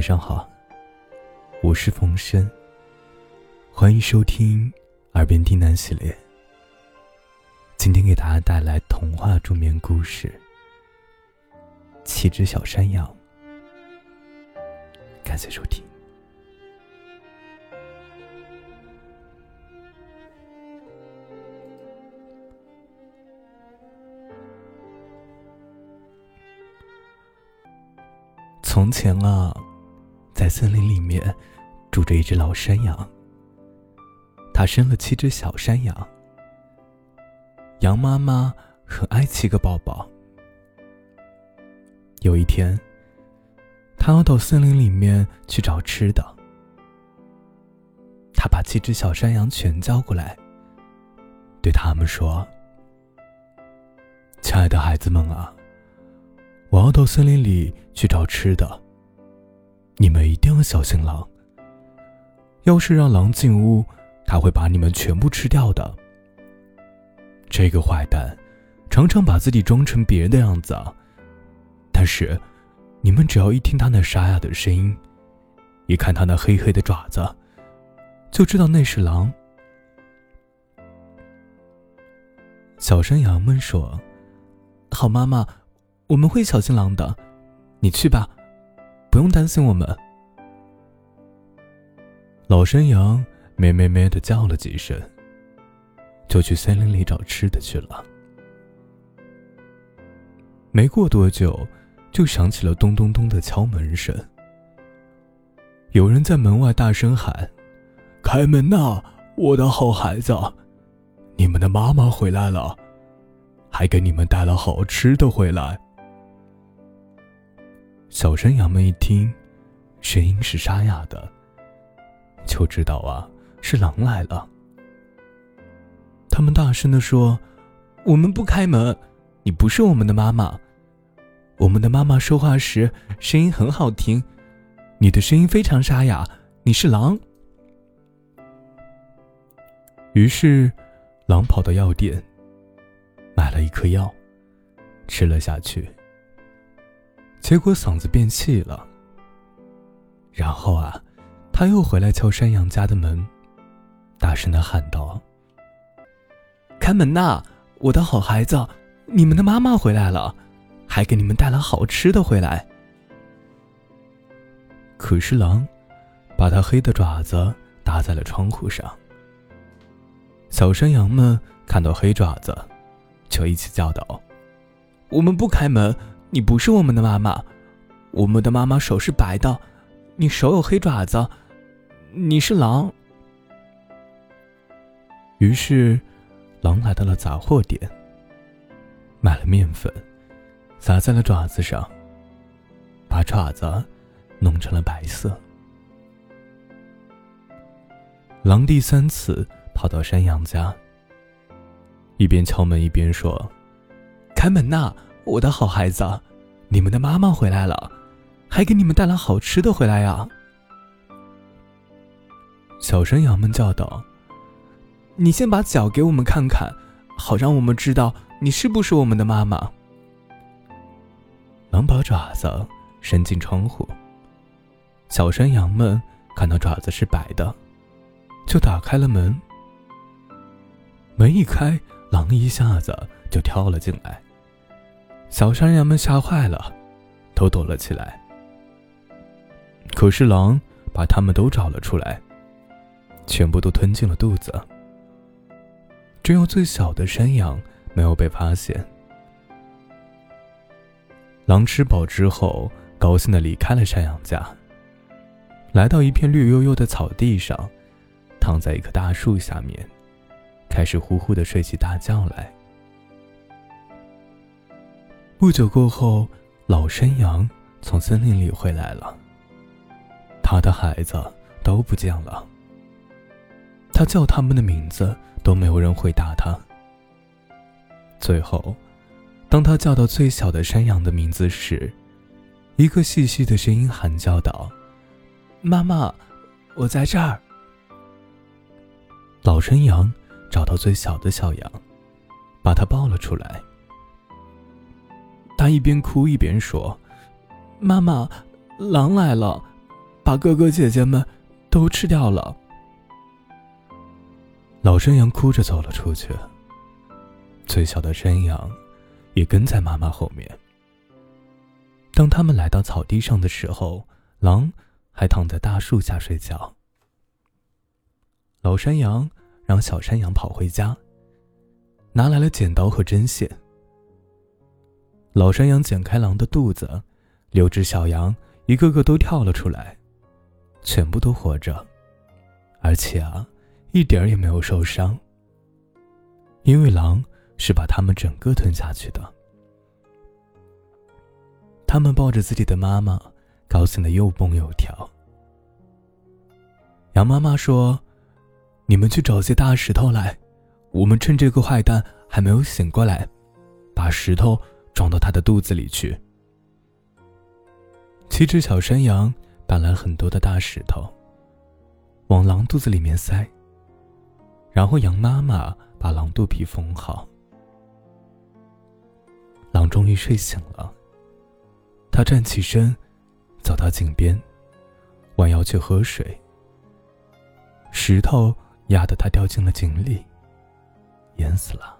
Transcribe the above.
晚上好，我是冯生。欢迎收听《耳边低喃》系列。今天给大家带来童话助眠故事《七只小山羊》。感谢收听。从前啊。森林里面，住着一只老山羊。它生了七只小山羊。羊妈妈很爱七个宝宝。有一天，它要到森林里面去找吃的。它把七只小山羊全叫过来，对他们说：“亲爱的孩子们啊，我要到森林里去找吃的。”你们一定要小心狼。要是让狼进屋，他会把你们全部吃掉的。这个坏蛋，常常把自己装成别人的样子，但是，你们只要一听他那沙哑的声音，一看他那黑黑的爪子，就知道那是狼。小山羊们说：“好妈妈，我们会小心狼的，你去吧。”不用担心我们。老山羊咩咩咩的叫了几声，就去森林里找吃的去了。没过多久，就响起了咚咚咚的敲门声。有人在门外大声喊：“开门呐，我的好孩子，你们的妈妈回来了，还给你们带了好吃的回来。”小山羊们一听，声音是沙哑的，就知道啊是狼来了。他们大声的说：“我们不开门，你不是我们的妈妈。我们的妈妈说话时声音很好听，你的声音非常沙哑，你是狼。”于是，狼跑到药店，买了一颗药，吃了下去。结果嗓子变气了。然后啊，他又回来敲山羊家的门，大声的喊道：“开门呐，我的好孩子，你们的妈妈回来了，还给你们带了好吃的回来。”可是狼，把他黑的爪子搭在了窗户上。小山羊们看到黑爪子，就一起叫道：“我们不开门。”你不是我们的妈妈，我们的妈妈手是白的，你手有黑爪子，你是狼。于是，狼来到了杂货店，买了面粉，撒在了爪子上，把爪子弄成了白色。狼第三次跑到山羊家，一边敲门一边说：“开门呐！”我的好孩子，你们的妈妈回来了，还给你们带了好吃的回来呀！小山羊们叫道：“你先把脚给我们看看，好让我们知道你是不是我们的妈妈。”狼把爪子伸进窗户，小山羊们看到爪子是白的，就打开了门。门一开，狼一下子就跳了进来。小山羊们吓坏了，都躲了起来。可是狼把他们都找了出来，全部都吞进了肚子。只有最小的山羊没有被发现。狼吃饱之后，高兴的离开了山羊家，来到一片绿油油的草地上，躺在一棵大树下面，开始呼呼的睡起大觉来。不久过后，老山羊从森林里回来了。他的孩子都不见了。他叫他们的名字，都没有人回答他。最后，当他叫到最小的山羊的名字时，一个细细的声音喊叫道：“妈妈，我在这儿。”老山羊找到最小的小羊，把它抱了出来。一边哭一边说：“妈妈，狼来了，把哥哥姐姐们都吃掉了。老山羊哭着走了出去，最小的山羊也跟在妈妈后面。当他们来到草地上的时候，狼还躺在大树下睡觉。老山羊让小山羊跑回家，拿来了剪刀和针线。老山羊剪开狼的肚子，六只小羊一个个都跳了出来，全部都活着，而且啊，一点儿也没有受伤。因为狼是把它们整个吞下去的。他们抱着自己的妈妈，高兴的又蹦又跳。羊妈妈说：“你们去找些大石头来，我们趁这个坏蛋还没有醒过来，把石头。”装到他的肚子里去。七只小山羊搬来很多的大石头，往狼肚子里面塞。然后羊妈妈把狼肚皮缝好。狼终于睡醒了。他站起身，走到井边，弯腰去喝水。石头压得他掉进了井里，淹死了。